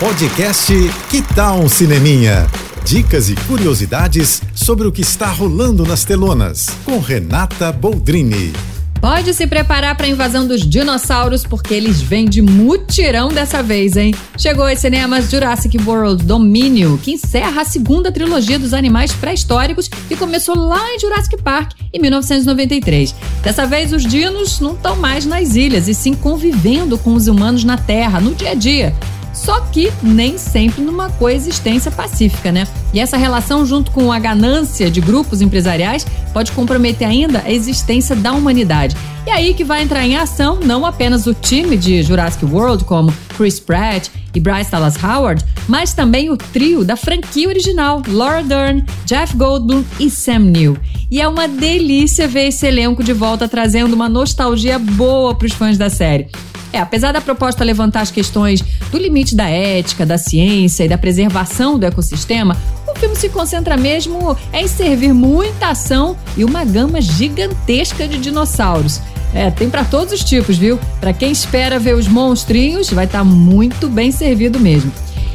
Podcast Que Tal um Cineminha? Dicas e curiosidades sobre o que está rolando nas telonas, com Renata Boldrini. Pode se preparar para a invasão dos dinossauros, porque eles vêm de mutirão dessa vez, hein? Chegou aos cinemas Jurassic World Domínio, que encerra a segunda trilogia dos animais pré-históricos e começou lá em Jurassic Park, em 1993. Dessa vez, os dinos não estão mais nas ilhas, e sim convivendo com os humanos na Terra, no dia a dia. Só que nem sempre numa coexistência pacífica, né? E essa relação, junto com a ganância de grupos empresariais, pode comprometer ainda a existência da humanidade. E aí que vai entrar em ação não apenas o time de Jurassic World, como Chris Pratt e Bryce Dallas Howard, mas também o trio da franquia original, Laura Dern, Jeff Goldblum e Sam Neill. E é uma delícia ver esse elenco de volta trazendo uma nostalgia boa para os fãs da série. É, apesar da proposta levantar as questões do limite da ética, da ciência e da preservação do ecossistema, o filme se concentra mesmo em servir muita ação e uma gama gigantesca de dinossauros. É, tem para todos os tipos, viu? Para quem espera ver os monstrinhos, vai estar tá muito bem servido mesmo.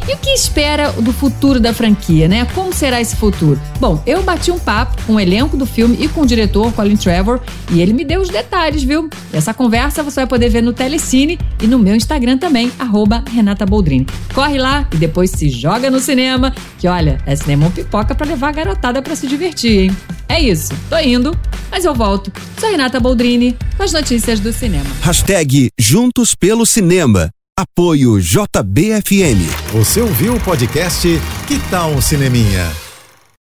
E o que espera do futuro da franquia, né? Como será esse futuro? Bom, eu bati um papo com o elenco do filme e com o diretor Colin Trevor e ele me deu os detalhes, viu? Essa conversa você vai poder ver no Telecine e no meu Instagram também, arroba Renata Boldrini. Corre lá e depois se joga no cinema, que olha, é cinema pipoca para levar a garotada para se divertir, hein? É isso, tô indo, mas eu volto. Sou Renata Boldrini com as notícias do cinema. Hashtag Juntos pelo Cinema. Apoio JBFM. Você ouviu o podcast Que tal um Cineminha?